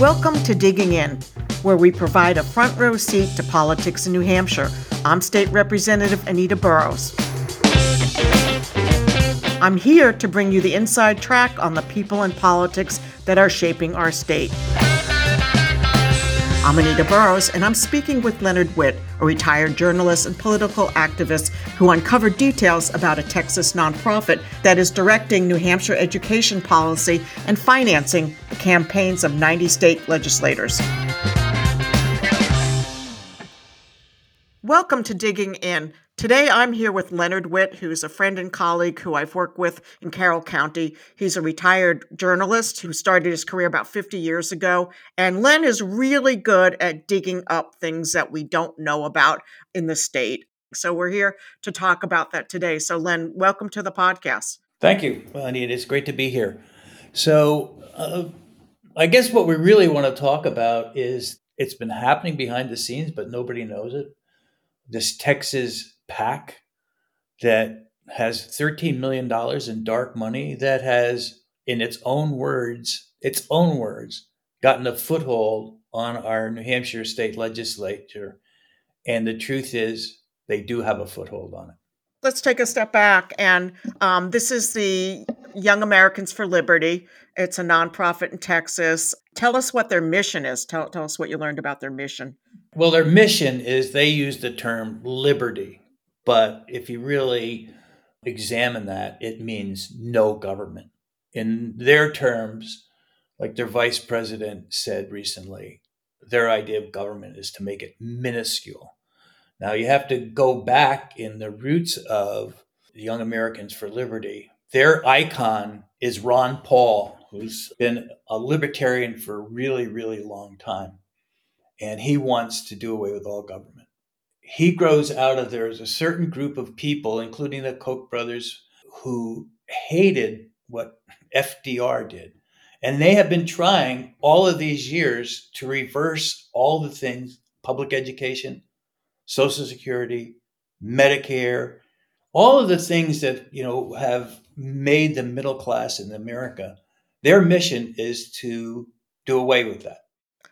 Welcome to Digging In, where we provide a front row seat to politics in New Hampshire. I'm State Representative Anita Burroughs. I'm here to bring you the inside track on the people and politics that are shaping our state. I'm Anita Burroughs, and I'm speaking with Leonard Witt, a retired journalist and political activist who uncovered details about a Texas nonprofit that is directing New Hampshire education policy and financing the campaigns of 90 state legislators. Welcome to Digging In. Today I'm here with Leonard Witt, who's a friend and colleague who I've worked with in Carroll County. He's a retired journalist who started his career about 50 years ago. And Len is really good at digging up things that we don't know about in the state. So we're here to talk about that today. So, Len, welcome to the podcast. Thank you, Anita. It's great to be here. So, uh, I guess what we really want to talk about is it's been happening behind the scenes, but nobody knows it. This Texas PAC that has $13 million in dark money that has, in its own words, its own words, gotten a foothold on our New Hampshire state legislature. And the truth is, they do have a foothold on it. Let's take a step back. And um, this is the Young Americans for Liberty. It's a nonprofit in Texas. Tell us what their mission is. Tell, tell us what you learned about their mission. Well, their mission is they use the term liberty. But if you really examine that, it means no government. In their terms, like their vice president said recently, their idea of government is to make it minuscule. Now, you have to go back in the roots of the Young Americans for Liberty. Their icon is Ron Paul, who's been a libertarian for a really, really long time. And he wants to do away with all government he grows out of there's a certain group of people, including the Koch brothers, who hated what FDR did. And they have been trying all of these years to reverse all the things public education, Social Security, Medicare, all of the things that you know have made the middle class in America. Their mission is to do away with that.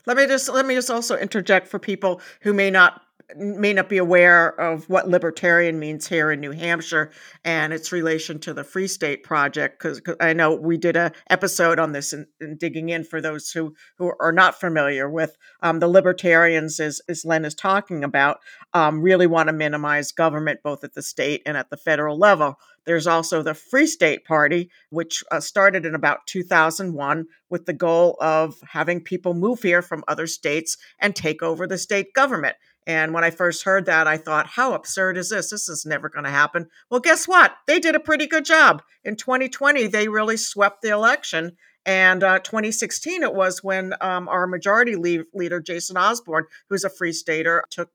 Let me just let me just also interject for people who may not may not be aware of what libertarian means here in New Hampshire and its relation to the Free State Project, because I know we did a episode on this and digging in for those who, who are not familiar with um, the libertarians, as, as Len is talking about, um, really want to minimize government both at the state and at the federal level. There's also the Free State Party, which uh, started in about 2001 with the goal of having people move here from other states and take over the state government. And when I first heard that, I thought, how absurd is this? This is never going to happen. Well, guess what? They did a pretty good job. In 2020, they really swept the election. And uh, 2016, it was when um, our majority leader, Jason Osborne, who's a free stater, took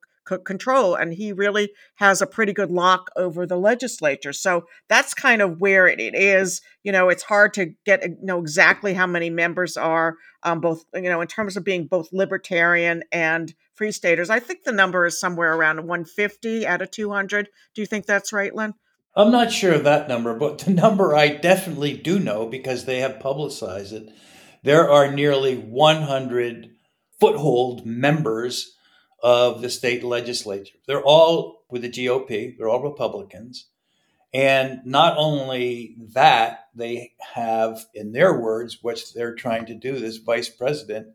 control and he really has a pretty good lock over the legislature so that's kind of where it is you know it's hard to get you know exactly how many members are um, both you know in terms of being both libertarian and free staters i think the number is somewhere around 150 out of 200 do you think that's right len i'm not sure of that number but the number i definitely do know because they have publicized it there are nearly 100 foothold members of the state legislature. They're all with the GOP, they're all Republicans. And not only that, they have, in their words, what they're trying to do, this vice president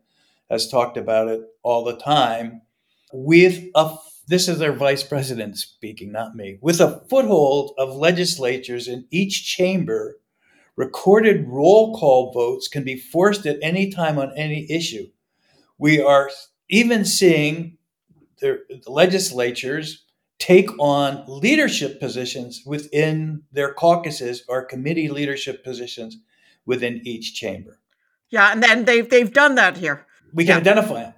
has talked about it all the time, with a this is their vice president speaking, not me, with a foothold of legislatures in each chamber, recorded roll call votes can be forced at any time on any issue. We are even seeing the legislatures take on leadership positions within their caucuses or committee leadership positions within each chamber. Yeah, and then they've they've done that here. We can yeah. identify them.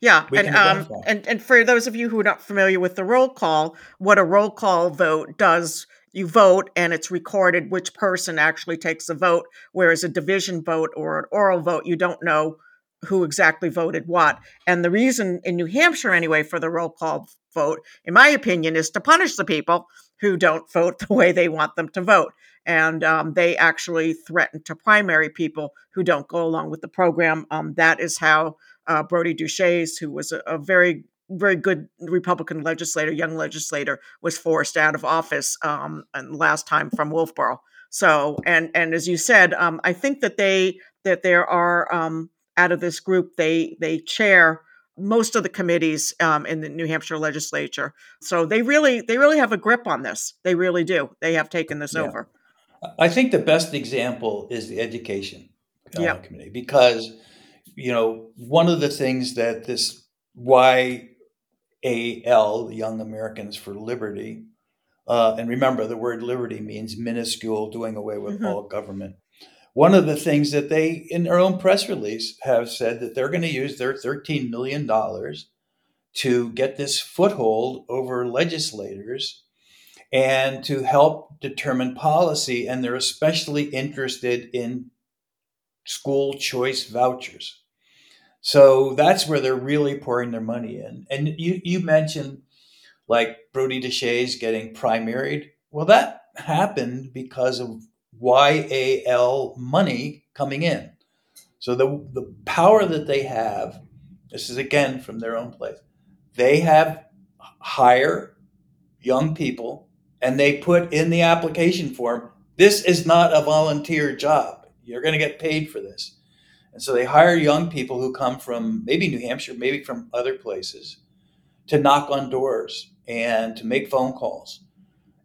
Yeah, we and um, and and for those of you who are not familiar with the roll call, what a roll call vote does, you vote and it's recorded which person actually takes the vote, whereas a division vote or an oral vote, you don't know who exactly voted what. And the reason in New Hampshire, anyway, for the roll call vote, in my opinion, is to punish the people who don't vote the way they want them to vote. And um, they actually threaten to primary people who don't go along with the program. Um, that is how uh, Brodie Deshaies, who was a, a, very very good Republican legislator, young legislator, was forced out of office um, and last time from Wolfeboro. So, and and as you said, um, I think that they that there are um, out of this group they they chair most of the committees um, in the New Hampshire legislature. So they really they really have a grip on this. They really do. They have taken this yeah. over. I think the best example is the education uh, yep. committee because you know one of the things that this YAL, Young Americans for Liberty, uh, and remember the word liberty means minuscule, doing away with mm-hmm. all government one of the things that they, in their own press release, have said that they're going to use their $13 million to get this foothold over legislators and to help determine policy. And they're especially interested in school choice vouchers. So that's where they're really pouring their money in. And you, you mentioned like Brodie Deshaies getting primaried. Well, that happened because of YAL money coming in. So the, the power that they have, this is again from their own place, they have hire young people and they put in the application form, this is not a volunteer job. You're going to get paid for this. And so they hire young people who come from maybe New Hampshire, maybe from other places to knock on doors and to make phone calls.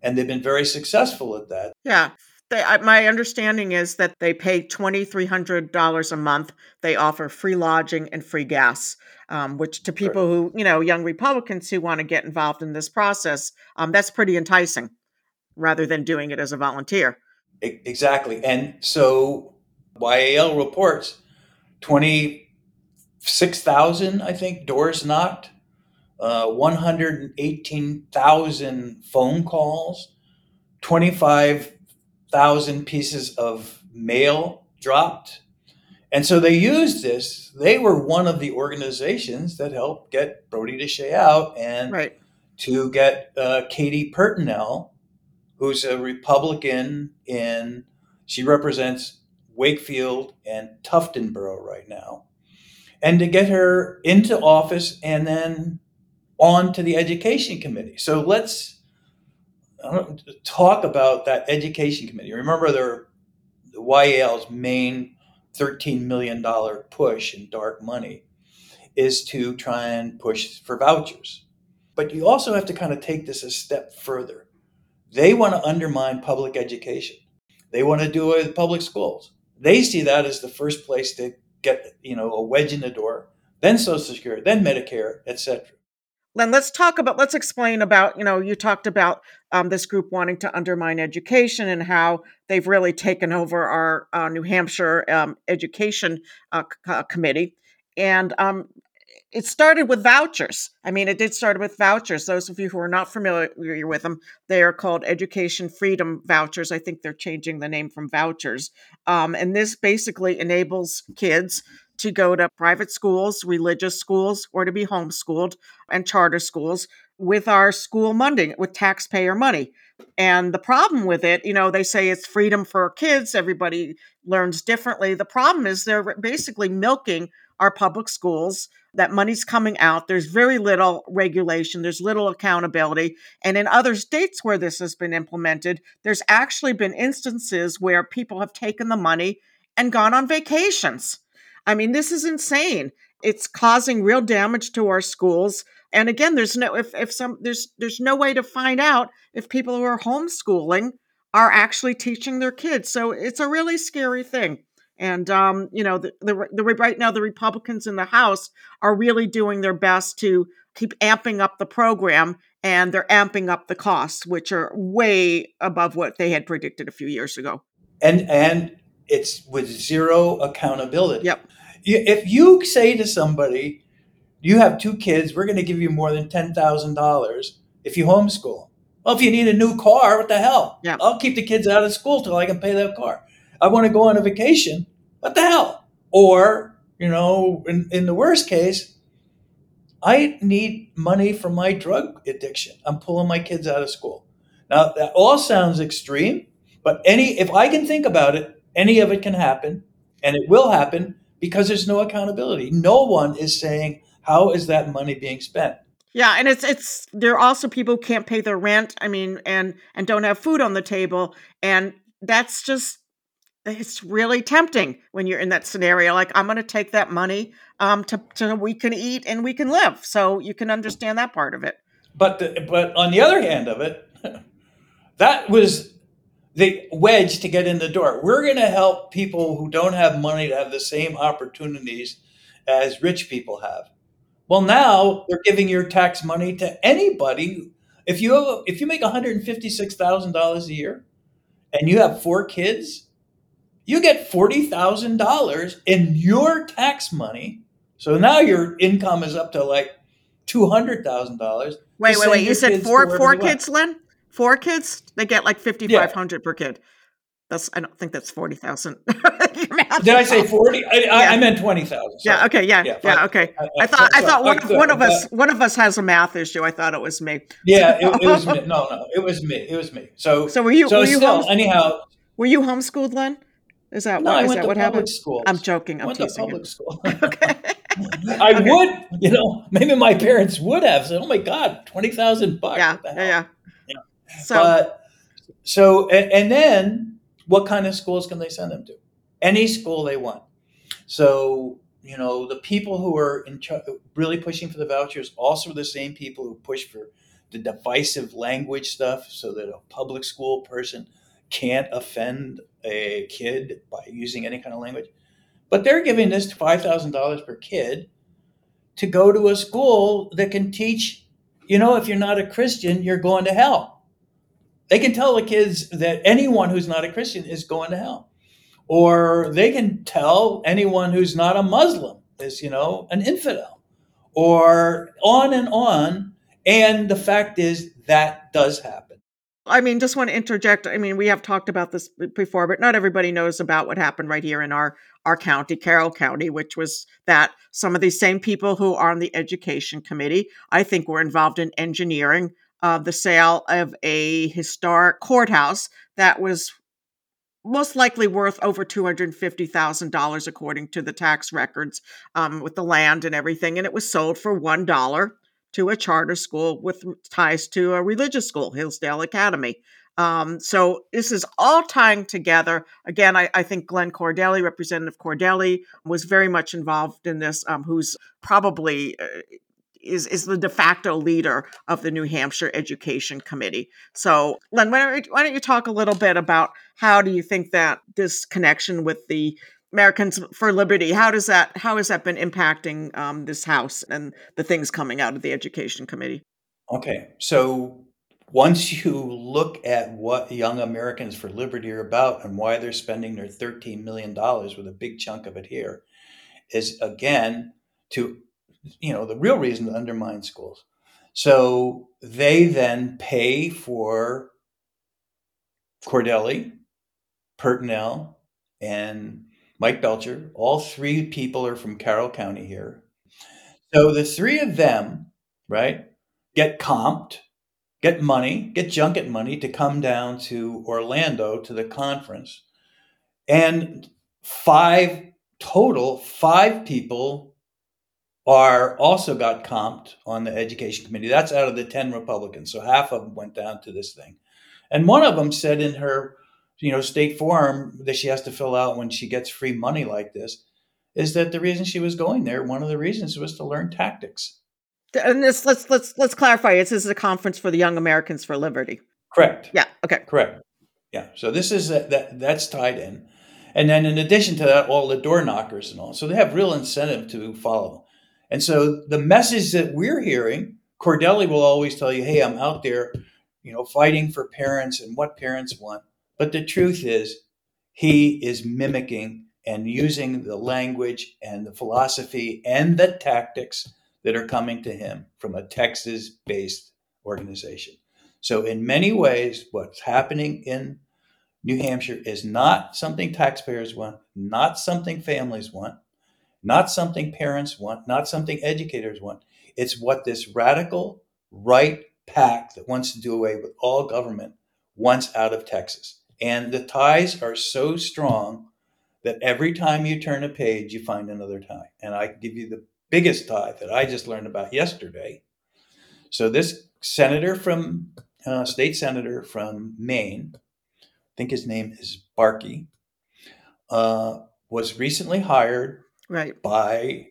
And they've been very successful at that. Yeah. They, my understanding is that they pay $2,300 a month. They offer free lodging and free gas, um, which to people who, you know, young Republicans who want to get involved in this process, um, that's pretty enticing rather than doing it as a volunteer. Exactly. And so YAL reports 26,000, I think, doors knocked, uh, 118,000 phone calls, 25 thousand pieces of mail dropped. And so they used this. They were one of the organizations that helped get Brodie Deshaies out and right. to get uh, Katie Peternel, who's a Republican in, she represents Wakefield and Tuftonboro right now, and to get her into office and then on to the education committee. So let's Um, talk about that education committee. Remember, their the YAL's main $13 million push in dark money is to try and push for vouchers. But you also have to kind of take this a step further. They want to undermine public education. They want to do away with public schools. They see that as the first place to get, you know, a wedge in the door, then Social Security, then Medicare, etc. Len, let's talk about, let's explain about, you know, you talked about um, this group wanting to undermine education and how they've really taken over our uh, New Hampshire um, Education uh, c- Committee. And um, it started with vouchers. I mean, it did start with vouchers. Those of you who are not familiar with them, they are called Education Freedom Vouchers. I think they're changing the name from vouchers. Um, and this basically enables kids to go to private schools, religious schools, or to be homeschooled and charter schools with our school funding, with taxpayer money. And the problem with it, you know, they say it's freedom for kids, everybody learns differently. The problem is they're basically milking our public schools. That money's coming out. There's very little regulation, there's little accountability. And in other states where this has been implemented, there's actually been instances where people have taken the money and gone on vacations I mean, this is insane. It's causing real damage to our schools. And again, there's no if, if some there's there's no way to find out if people who are homeschooling are actually teaching their kids. So it's a really scary thing. And um, you know, the, the, the right now the Republicans in the House are really doing their best to keep amping up the program, and they're amping up the costs, which are way above what they had predicted a few years ago. And and it's with zero accountability. Yep if you say to somebody, you have two kids, we're going to give you more than $10,000 if you homeschool. Well, if you need a new car, what the hell? Yeah. I'll keep the kids out of school till I can pay that car. I want to go on a vacation. What the hell? Or, you know, in, in the worst case, I need money for my drug addiction. I'm pulling my kids out of school. Now, that all sounds extreme, But any, if I can think about it, any of it can happen, and it will happen because there's no accountability. No one is saying how is that money being spent. Yeah, and it's it's there are also people who can't pay their rent. I mean, and and don't have food on the table, and that's just it's really tempting when you're in that scenario. Like I'm going to take that money um, to to we can eat and we can live. So you can understand that part of it. But the, but on the other hand of it, that was the wedge to get in the door. We're going to help people who don't have money to have the same opportunities as rich people have. Well, now they're giving your tax money to anybody. If you have, if you make one hundred fifty six thousand dollars a year, and you have four kids, you get forty thousand dollars in your tax money. So now your income is up to like two hundred thousand dollars. Wait, wait, wait! You said four four kids, Len? Four kids? They get like fifty five hundred yeah. per kid. That's I don't think that's forty thousand. Did I say forty? I, yeah. I, meant twenty thousand. Yeah. Okay. Yeah. Yeah. yeah okay. I, I, thought I thought one, one of us one of us has a math issue. I thought it was me. Yeah. It, it was me. No. No. It was me. It was me. So. So were you? So were you still, anyhow. Were you homeschooled, Len? Is that no, what, I is that what happened? School. I'm joking. I'm teasing public you. school. okay. I okay. would, you know, maybe my parents would have said, "Oh my God, twenty thousand bucks." Yeah, yeah. So, so and, and then what kind of schools can they send them to? Any school they want. So, you know, the people who are in ch- really pushing for the vouchers also are the same people who push for the divisive language stuff so that a public school person can't offend a kid by using any kind of language. But they're giving this $5,000 per kid to go to a school that can teach, you know, if you're not a Christian, you're going to hell. They can tell the kids that anyone who's not a Christian is going to hell. Or they can tell anyone who's not a Muslim is, you know, an infidel. Or on and on. And the fact is that does happen. I mean, just want to interject. I mean, we have talked about this before, but not everybody knows about what happened right here in our our county, Carroll County, which was that some of these same people who are on the education committee, I think, were involved in engineering uh, the sale of a historic courthouse that was most likely worth over $250,000 according to the tax records um, with the land and everything. And it was sold for $1 to a charter school with ties to a religious school, Hillsdale Academy. Um, so this is all tying together. Again, I, I, think Glenn Cordelli, Representative Cordelli, was very much involved in this, um, who's probably uh, is is the de facto leader of the New Hampshire Education Committee. So, Len, why don't, you, why don't you talk a little bit about how do you think that this connection with the Americans for Liberty, how does that how has that been impacting um, this House and the things coming out of the Education Committee? Okay, so once you look at what Young Americans for Liberty are about and why they're spending their $13 million with a big chunk of it here, is again to you know, the real reason to undermine schools. So they then pay for Cordelli, Peternel, and Mike Belcher. All three people are from Carroll County here. So the three of them, right, get comped, get money, get junket money to come down to Orlando to the conference. And five total, five people are also got comped on the education committee. That's out of the 10 Republicans. So half of them went down to this thing. And one of them said in her, you know, state form that she has to fill out when she gets free money like this is that the reason she was going there, one of the reasons was to learn tactics. And this let's let's let's clarify. This is a conference for the Young Americans for Liberty. Correct. Yeah. Okay. Correct. Yeah. So this is a, that that's tied in, and then in addition to that, all the door knockers and all. So they have real incentive to follow. And so the message that we're hearing, Cordelli will always tell you, hey, I'm out there, you know, fighting for parents and what parents want. But the truth is, he is mimicking and using the language and the philosophy and the tactics that are coming to him from a Texas based organization. So, in many ways, what's happening in New Hampshire is not something taxpayers want, not something families want not something parents want, not something educators want. It's what this radical right PAC that wants to do away with all government wants out of Texas. And the ties are so strong that every time you turn a page, you find another tie. And I give you the biggest tie that I just learned about yesterday. So this senator from uh, state senator from Maine, I think his name is Brakey, uh, was recently hired right. by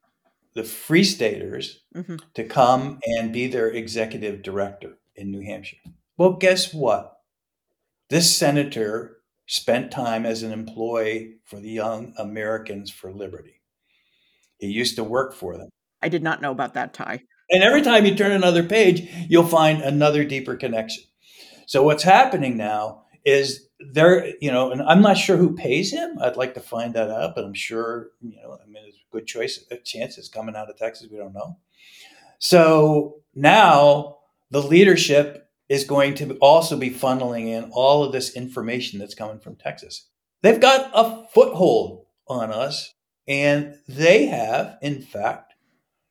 the Free Staters mm-hmm. to come and be their executive director in New Hampshire. Well, guess what? This senator spent time as an employee for the Young Americans for Liberty. He used to work for them. I did not know about that tie. And every time you turn another page, you'll find another deeper connection. So what's happening now is there, you know, and I'm not sure who pays him. I'd like to find that out, but I'm sure, you know, I mean, it's a good choice, a chance is coming out of Texas. We don't know. So now the leadership is going to also be funneling in all of this information that's coming from Texas. They've got a foothold on us, and they have, in fact,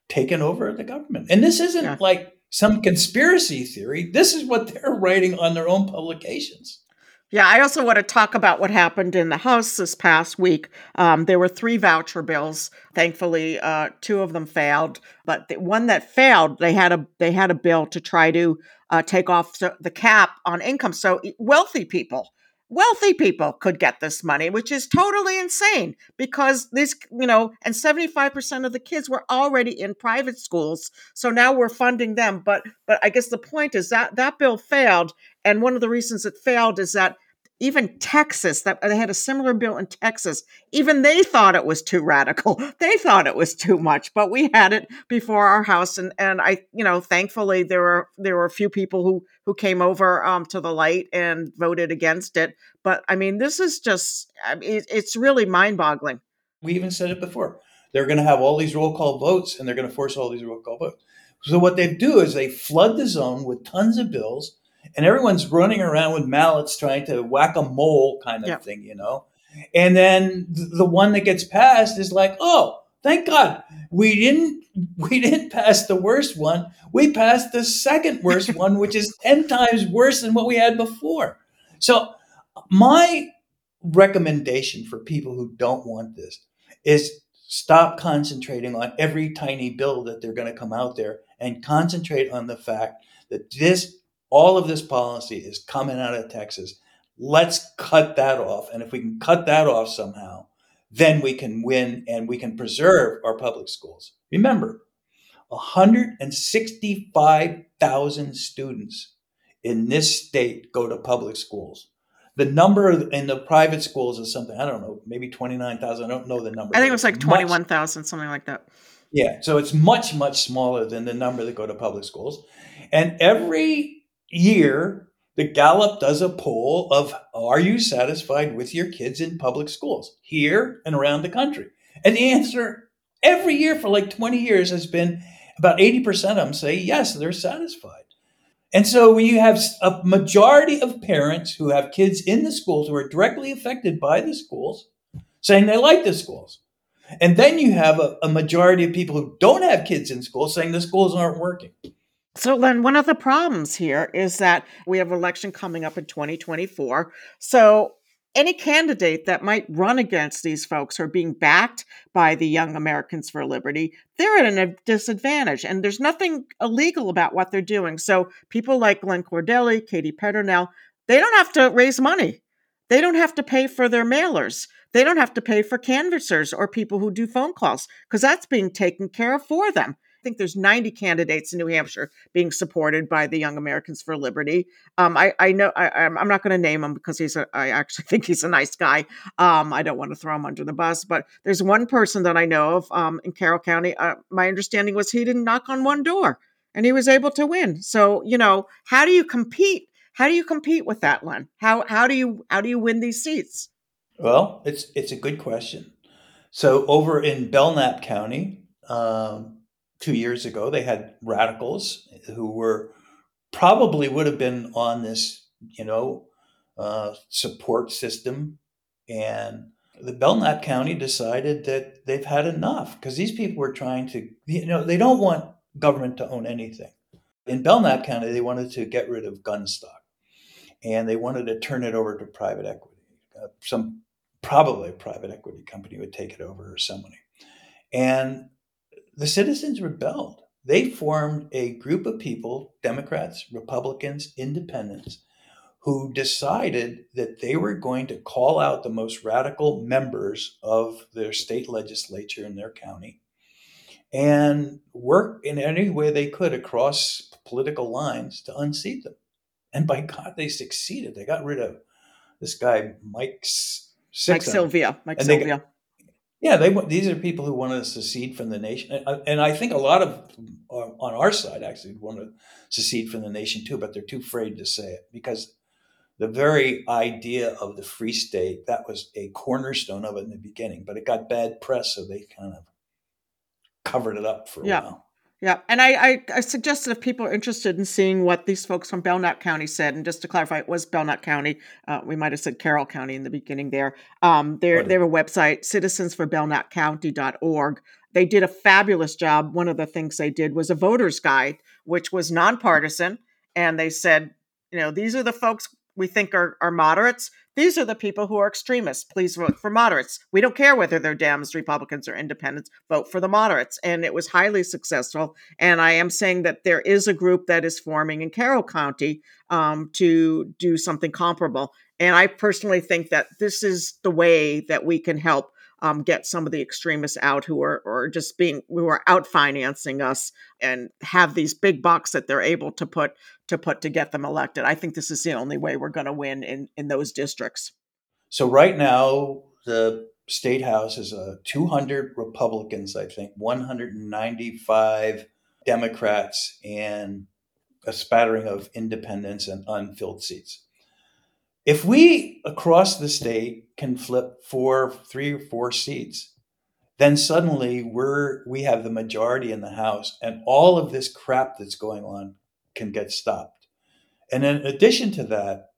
taken over the government. And this isn't yeah. like some conspiracy theory. This is what they're writing on their own publications. Yeah, I also want to talk about what happened in the House this past week. Um, there were three voucher bills. Thankfully, uh, two of them failed, but the one that failed, they had a they had a bill to try to uh, take off the cap on income, so wealthy people wealthy people could get this money, which is totally insane because these, you know, and 75% of the kids were already in private schools. So now we're funding them. But but I guess the point is that that bill failed. And one of the reasons it failed is that even Texas, that they had a similar bill in Texas, even they thought it was too radical. They thought it was too much, but we had it before our house, and and I, you know, thankfully there were there were a few people who who came over um, to the light and voted against it. But I mean, this is just it, it's really mind boggling. We even said it before. They're going to have all these roll call votes, and they're going to force all these roll call votes. So what they do is they flood the zone with tons of bills and everyone's running around with mallets trying to whack a mole kind of thing, you know. And then the one that gets passed is like, oh, thank God we didn't we didn't pass the worst one. We passed the second worst one, which is ten times worse than what we had before. So my recommendation for people who don't want this is stop concentrating on every tiny bill that they're going to come out there and concentrate on the fact that this all of this policy is coming out of Texas. Let's cut that off. And if we can cut that off somehow, then we can win and we can preserve our public schools. Remember, 165,000 students in this state go to public schools. The number in the private schools is something, I don't know, maybe 29,000. I don't know the number. I think it was like 21,000, something like that. Yeah. So it's much, much smaller than the number that go to public schools. And every year, the Gallup does a poll of are you satisfied with your kids in public schools here and around the country? And the answer every year for like 20 years has been about 80% of them say yes, they're satisfied. And so when you have a majority of parents who have kids in the schools who are directly affected by the schools saying they like the schools, and then you have a, a majority of people who don't have kids in schools saying the schools aren't working. So, Len, one of the problems here is that we have election coming up in 2024. So, any candidate that might run against these folks who are being backed by the Young Americans for Liberty, they're at a disadvantage. And there's nothing illegal about what they're doing. So, people like Glenn Cordelli, Katie Peternel, they don't have to raise money. They don't have to pay for their mailers. They don't have to pay for canvassers or people who do phone calls because that's being taken care of for them think there's 90 candidates in New Hampshire being supported by the Young Americans for Liberty. Um, I, I know I, am not going to name him because he's a, I actually think he's a nice guy. Um, I don't want to throw him under the bus, but there's one person that I know of um, in Carroll County. Uh, my understanding was he didn't knock on one door and he was able to win. So you know, how do you compete? How do you compete with that, Len? How how do you how do you win these seats? Well, it's it's a good question. So over in Belknap County, um, two years ago. They had radicals who were probably would have been on this, you know, uh, support system. And the Belknap County decided that they've had enough because these people were trying to, you know, they don't want government to own anything. In Belknap County, they wanted to get rid of Gunstock and they wanted to turn it over to private equity. uh, some probably private equity company would take it over or somebody. And the citizens rebelled. They formed a group of people, Democrats, Republicans, independents, who decided that they were going to call out the most radical members of their state legislature in their county and work in any way they could across political lines to unseat them. And by God, they succeeded. They got rid of this guy, Mike Sixon. Mike Sylvia. Mike Sylvia. Got, yeah, they these are people who want to secede from the nation, and, uh, and I think a lot of uh, on our side actually want to secede from the nation too, but they're too afraid to say it because the very idea of the free state that was a cornerstone of it in the beginning, but it got bad press, so they kind of covered it up for a yeah. while. Yeah, and I, I, I, suggested if people are interested in seeing what these folks from Belknap County said, and just to clarify, it was Belknap County. Uh, we might have said Carroll County in the beginning there. Um, their their website, citizensforbelknapcounty.org. They did a fabulous job. One of the things they did was a voters guide, which was nonpartisan, and they said, you know, these are the folks we think are, are moderates. These are the people who are extremists. Please vote for moderates. We don't care whether they're Dems, Republicans, or independents. Vote for the moderates. And it was highly successful. And I am saying that there is a group that is forming in Carroll County um, to do something comparable. And I personally think that this is the way that we can help um, get some of the extremists out who are or just being who are out financing us and have these big bucks that they're able to put to put to get them elected. I think this is the only way we're going to win in in those districts. So right now the state house is a 200 Republicans, I think, 195 Democrats, and a spattering of independents and unfilled seats. If we across the state can flip four, three or four seats, then suddenly we're we have the majority in the House, and all of this crap that's going on can get stopped. And in addition to that,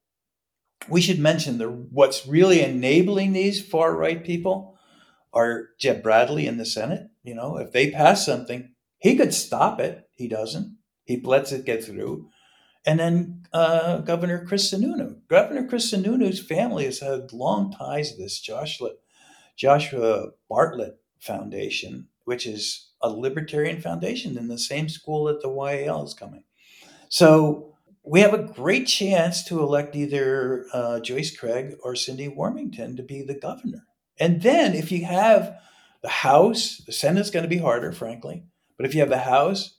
we should mention the what's really enabling these far right people are Jeb Bradley in the Senate. You know, if they pass something, he could stop it. He doesn't. He lets it get through and then uh, Governor Chris Sununu. Governor Chris Sununu's family has had long ties to this Joshua, Joshua Bartlett Foundation, which is a libertarian foundation in the same school that the YAL is coming. So we have a great chance to elect either uh, Joyce Craig or Cinde Warmington to be the governor. And then if you have the House, the Senate's going to be harder, frankly, but if you have the House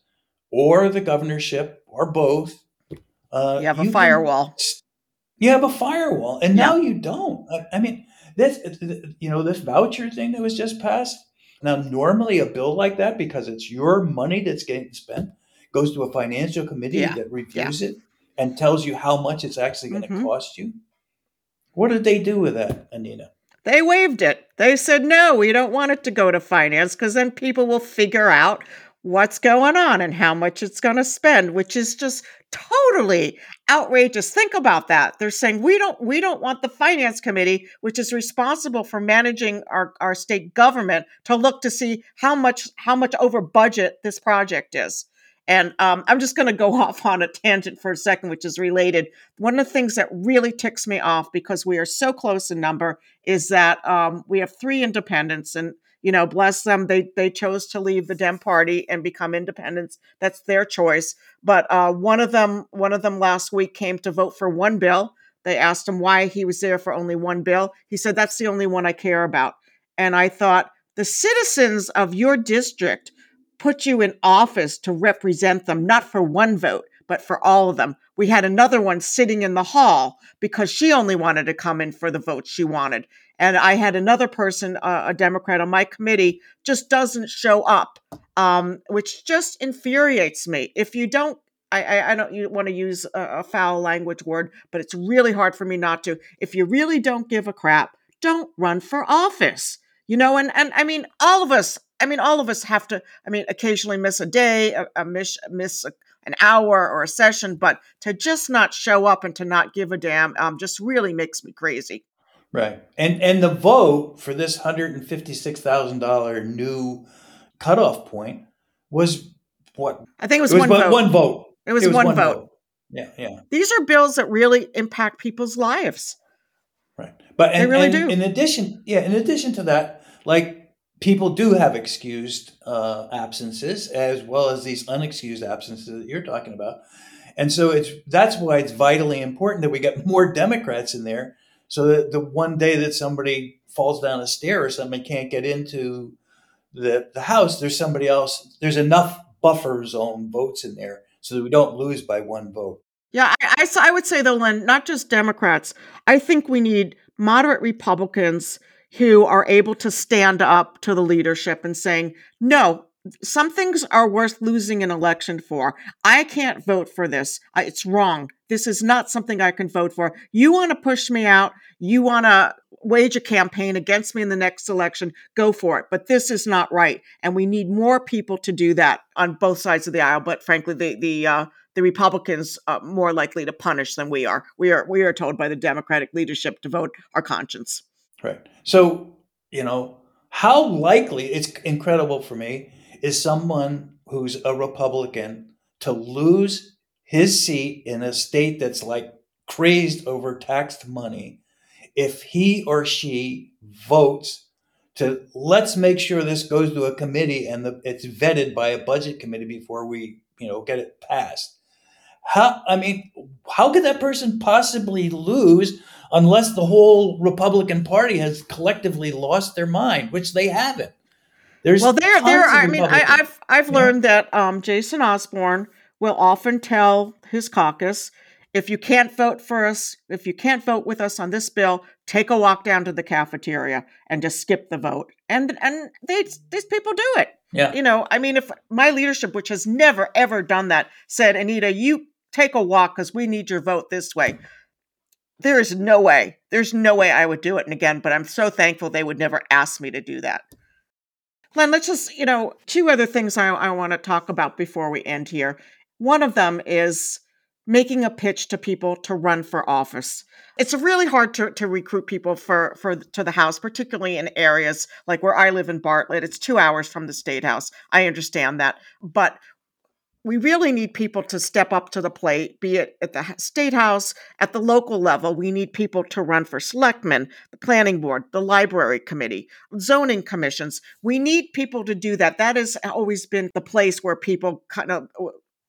or the governorship or both, uh, you have a firewall. Can, you have a firewall, and yeah. now you don't. I, I, mean, this you know this voucher thing that was just passed. Now, normally a bill like that, because it's your money that's getting spent, goes to a financial committee yeah. that reviews yeah. it and tells you how much it's actually going to mm-hmm. cost you. What did they do with that, Anina? They waived it. They said, no, we don't want it to go to finance because then people will figure out what's going on and how much it's going to spend which is just totally outrageous. Think about that. They're saying we don't we don't want the finance committee which is responsible for managing our, our state government to look to see how much how much over budget this project is. And um, i'm just going to go off on a tangent for a second which is related. One of the things that really ticks me off because we are so close in number is that um, we have three independents and you know, bless them. They they chose to leave the Dem Party and become independents. That's their choice. But uh, one of them, one of them last week came to vote for one bill. They asked him why he was there for only one bill. He said, "That's the only one I care about." And I thought, the citizens of your district put you in office to represent them, not for one vote, but for all of them. We had another one sitting in the hall because she only wanted to come in for the vote she wanted. And I had another person, uh, a Democrat on my committee, just doesn't show up, um, which just infuriates me. If you don't, I, I, don't want to use a, a foul language word, but it's really hard for me not to. If you really don't give a crap, don't run for office. You know, and and I mean, all of us. I mean, all of us have to. I mean, occasionally miss a day, a, a miss miss a, an hour or a session, but to just not show up and to not give a damn um, just really makes me crazy. Right. And and the vote for this $156,000 new cutoff point was what? I think it was, it was one, vote. one vote. It was, it was one, one vote. vote. Yeah, yeah. These are bills that really impact people's lives. Right. But and, they really do. in addition, yeah, in addition to that, like people do have excused uh, absences as well as these unexcused absences that you're talking about. And so it's that's why it's vitally important that we get more Democrats in there so that the one day that somebody falls down a stair or something can't get into the, the House, there's somebody else, there's enough buffer zone votes in there so that we don't lose by one vote. Yeah, I, I, I would say though, Len, not just Democrats. I think we need moderate Republicans who are able to stand up to the leadership and saying, no, some things are worth losing an election for. I can't vote for this. It's wrong. This is not something I can vote for. You want to push me out. You want to wage a campaign against me in the next election. Go for it. But this is not right. And we need more people to do that on both sides of the aisle. But frankly, the, the, uh, the Republicans are more likely to punish than we are. We are we are told by the Democratic leadership to vote our conscience. Right. So, you know, how likely it's incredible for me is someone who's a Republican to lose his seat in a state that's like crazed over taxed money if he or she votes to let's make sure this goes to a committee and the, it's vetted by a budget committee before we you know get it passed. How i mean how could that person possibly lose unless the whole republican party has collectively lost their mind which they haven't there's well, there, there. I mean, I, have I've yeah. learned that um, Jason Osborne will often tell his caucus, if you can't vote for us, if you can't vote with us on this bill, take a walk down to the cafeteria and just skip the vote. And and they these people do it. Yeah. You know, I mean, if my leadership, which has never ever done that, said, Anita, you take a walk because we need your vote this way. There is no way. There's no way I would do it. And again, but I'm so thankful they would never ask me to do that. Len, let's just, you know, two other things I, I want to talk about before we end here. One of them is making a pitch to people to run for office. It's really hard to, to recruit people for, for to the House, particularly in areas like where I live in Bartlett. It's two hours from the State House. I understand that. But we really need people to step up to the plate, be it at the state house, at the local level. We need people to run for selectmen, the planning board, the library committee, zoning commissions. We need people to do that. That has always been the place where people kind of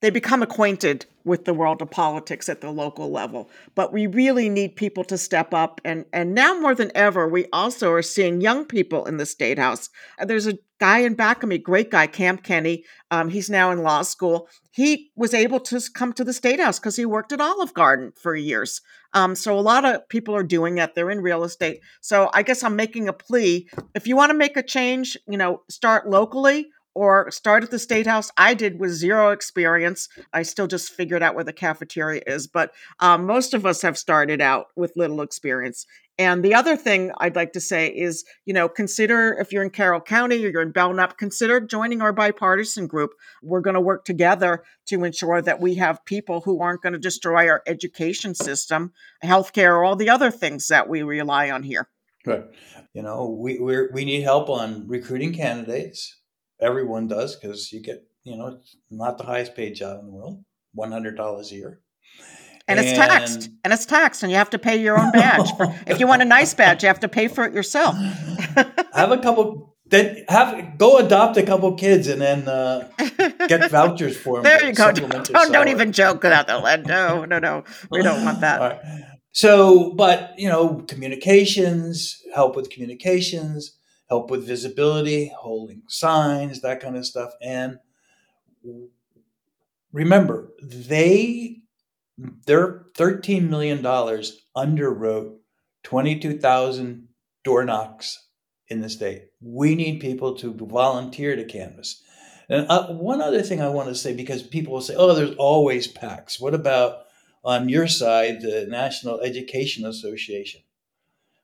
they become acquainted with the world of politics at the local level. But we really need people to step up. And, and now more than ever, we also are seeing young people in the state house. Uh, there's a guy in back of me, great guy, Camp Kenny. Um, he's now in law school. He was able to come to the state house because he worked at Olive Garden for years. Um, so a lot of people are doing that. They're in real estate. So I guess I'm making a plea. If you want to make a change, you know, start locally or start at the state house. I did with zero experience. I still just figured out where the cafeteria is, but um, most of us have started out with little experience. And the other thing I'd like to say is, you know, consider if you're in Carroll County or you're in Belknap, consider joining our bipartisan group. We're going to work together to ensure that we have people who aren't going to destroy our education system, healthcare, all the other things that we rely on here. Right. You know, we we we need help on recruiting candidates everyone does because you get you know it's not the highest paid job in the world one hundred dollars a year. And, and, it's taxed and it's taxed and you have to pay your own badge. For, if you want a nice badge you have to pay for it yourself. Have a couple then have go adopt a couple kids and then uh, get vouchers for them there you go. don't, don't, even joke about that no no no. We don't want that. So but you know communications help with communications help with visibility, holding signs, that kind of stuff. And remember, they their $13 million underwrote 22,000 door knocks in the state. We need people to volunteer to canvass. And uh, one other thing I want to say, because people will say, oh, there's always PACs. What about on your side, the National Education Association?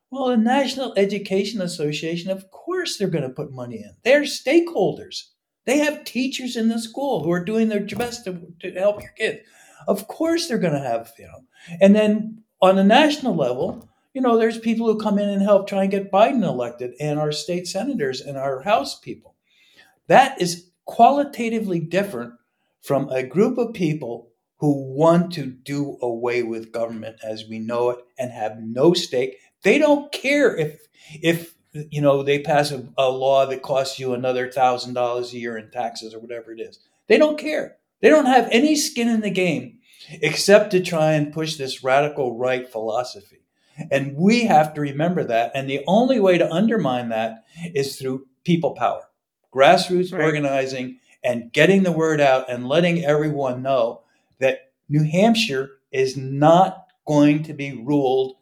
Well, the National Education Association, of course, they're going to put money in. They're stakeholders. They have teachers in the school who are doing their best to, to help your kids. Of course, they're going to have, you know. And then on a national level, you know, there's people who come in and help try and get Biden elected, and our state senators and our House people. That is qualitatively different from a group of people who want to do away with government as we know it and have no stake They don't care if if you know they pass a, a law that costs you another thousand dollars a year in taxes or whatever it is. They don't care. They don't have any skin in the game except to try and push this radical right philosophy. And we have to remember that. And the only way to undermine that is through people power, grassroots right. organizing, and getting the word out and letting everyone know that New Hampshire is not going to be ruled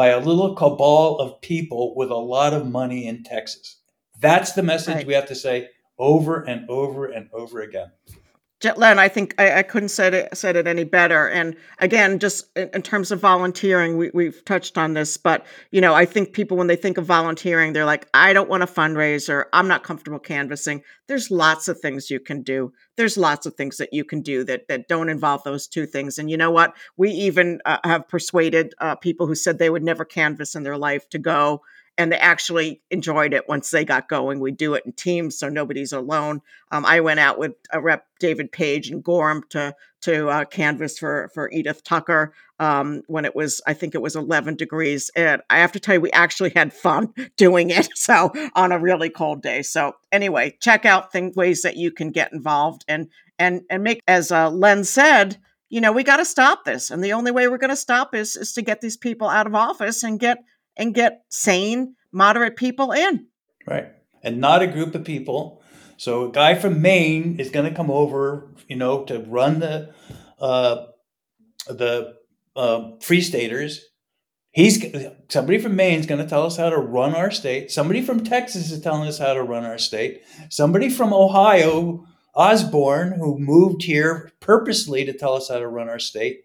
by a little cabal of people with a lot of money in Texas. That's the message right. we have to say over and over and over again. Len, I think I, I, couldn't said it said it any better. And again, just in, in, terms of volunteering, we, we've touched on this, but you know, I think people when they think of volunteering, they're like, I don't want a fundraiser. I'm not comfortable canvassing. There's lots of things you can do. There's lots of things that you can do that that don't involve those two things. And you know what? We even uh, have persuaded uh, people who said they would never canvass in their life to go and they actually enjoyed it once they got going. We do it in teams, so nobody's alone. Um, I went out with a rep David Page and Gorham to to uh, canvas for for Edith Tucker um, when it was I think it was 11 degrees, and I have to tell you we actually had fun doing it. So on a really cold day. So anyway, check out things ways that you can get involved and and and make as uh, Len said you know, we got to stop this. And the only way we're going to stop is is to get these people out of office and get and get sane, moderate people in. Right. And not a group of people. So a guy from Maine is going to come over, you know, to run the uh, the uh, Free Staters. He's somebody from Maine is going to tell us how to run our state. Somebody from Texas is telling us how to run our state. Somebody from Ohio, Osborne, who moved here purposely to tell us how to run our state.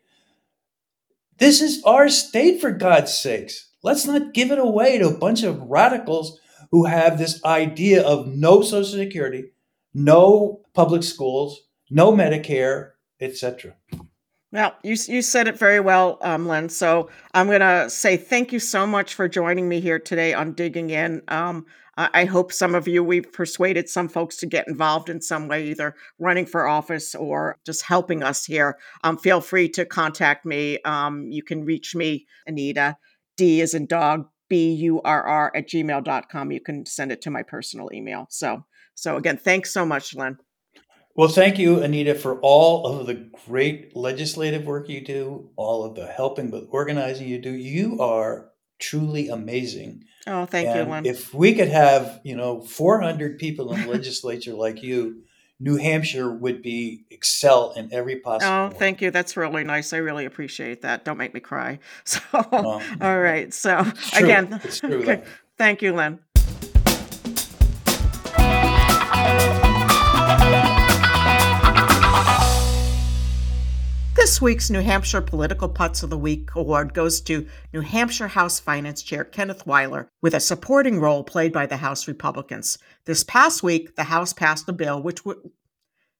This is our state, for God's sakes. Let's not give it away to a bunch of radicals who have this idea of no Social Security, no public schools, no Medicare, etc. Well, you you said it very well, um, Len. So I'm going to say thank you so much for joining me here today on Digging In. Um, I hope some of you we've persuaded some folks to get involved in some way, either running for office or just helping us here. Um, feel free to contact me. Um, you can reach me, Anita D is in dog, B U R R at gmail.com. You can send it to my personal email. So, so again, thanks so much, Len. Well, thank you, Anita, for all of the great legislative work you do, all of the helping with organizing you do. You are truly amazing. Oh, thank and you, Len. If we could have, you know, 400 people in the legislature like you, New Hampshire would be excel in every possible. Oh, way. thank you. That's really nice. I really appreciate that. Don't make me cry. So, all right. So it's again, true. Okay. Thank you, Len. This week's New Hampshire Political Putz of the Week award goes to New Hampshire House Finance Chair Kenneth Weyler, with a supporting role played by the House Republicans. This past week, the House passed a bill which w-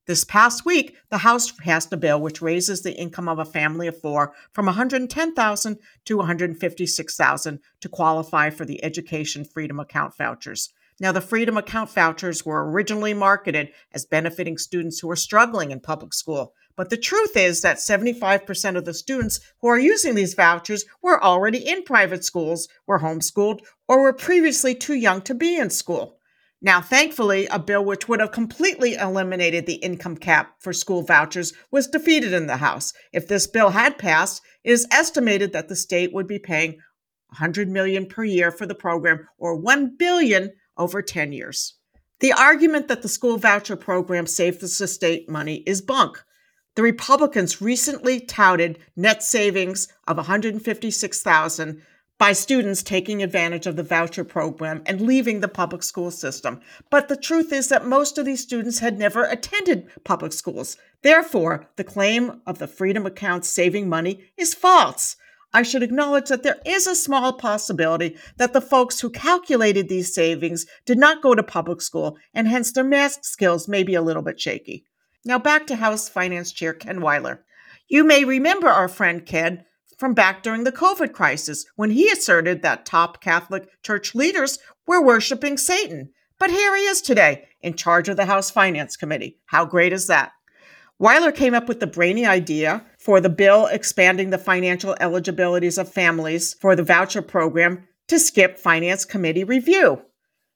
this past week, the House passed a bill which raises the income of a family of four from 110,000 to 156,000 to qualify for the Education Freedom Account vouchers. Now, the Freedom Account vouchers were originally marketed as benefiting students who are struggling in public school. But the truth is that 75% of the students who are using these vouchers were already in private schools, were homeschooled, or were previously too young to be in school. Now, thankfully, a bill which would have completely eliminated the income cap for school vouchers was defeated in the House. If this bill had passed, it is estimated that the state would be paying 100 million per year for the program or 1 billion over 10 years. The argument that the school voucher program saved the state money is bunk. The Republicans recently touted net savings of 156,000 by students taking advantage of the voucher program and leaving the public school system. But the truth is that most of these students had never attended public schools. Therefore, the claim of the Freedom Account saving money is false. I should acknowledge that there is a small possibility that the folks who calculated these savings did not go to public school and hence their math skills may be a little bit shaky. Now back to House Finance Chair Ken Weyler. You may remember our friend Ken from back during the COVID crisis when he asserted that top Catholic Church leaders were worshiping Satan. But here he is today, in charge of the House Finance Committee. How great is that? Weyler came up with the brainy idea for the bill expanding the financial eligibilities of families for the voucher program to skip Finance Committee review.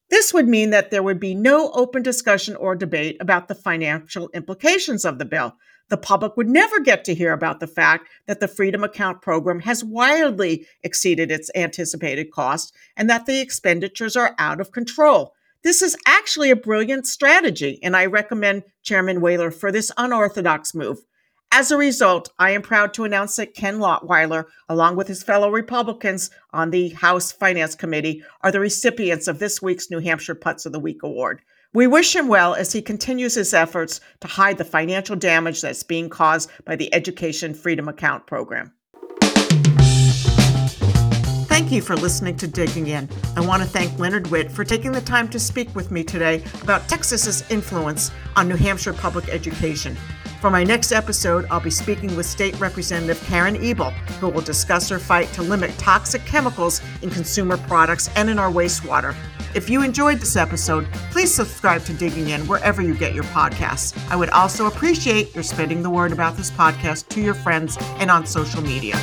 This would mean that there would be no open discussion or debate about the financial implications of the bill. The public would never get to hear about the fact that the Freedom Account program has wildly exceeded its anticipated cost and that the expenditures are out of control. This is actually a brilliant strategy, and I recommend Chairman Wheeler for this unorthodox move. As a result, I am proud to announce that Ken Lottweiler, along with his fellow Republicans on the House Finance Committee, are the recipients of this week's New Hampshire Putz of the Week award. We wish him well as he continues his efforts to hide the financial damage that's being caused by the Education Freedom Account program. Thank you for listening to Digging In. I want to thank Leonard Witt for taking the time to speak with me today about Texas's influence on New Hampshire public education. For my next episode, I'll be speaking with State Representative Karen Ebel, who will discuss her fight to limit toxic chemicals in consumer products and in our wastewater. If you enjoyed this episode, please subscribe to Digging In wherever you get your podcasts. I would also appreciate your spreading the word about this podcast to your friends and on social media.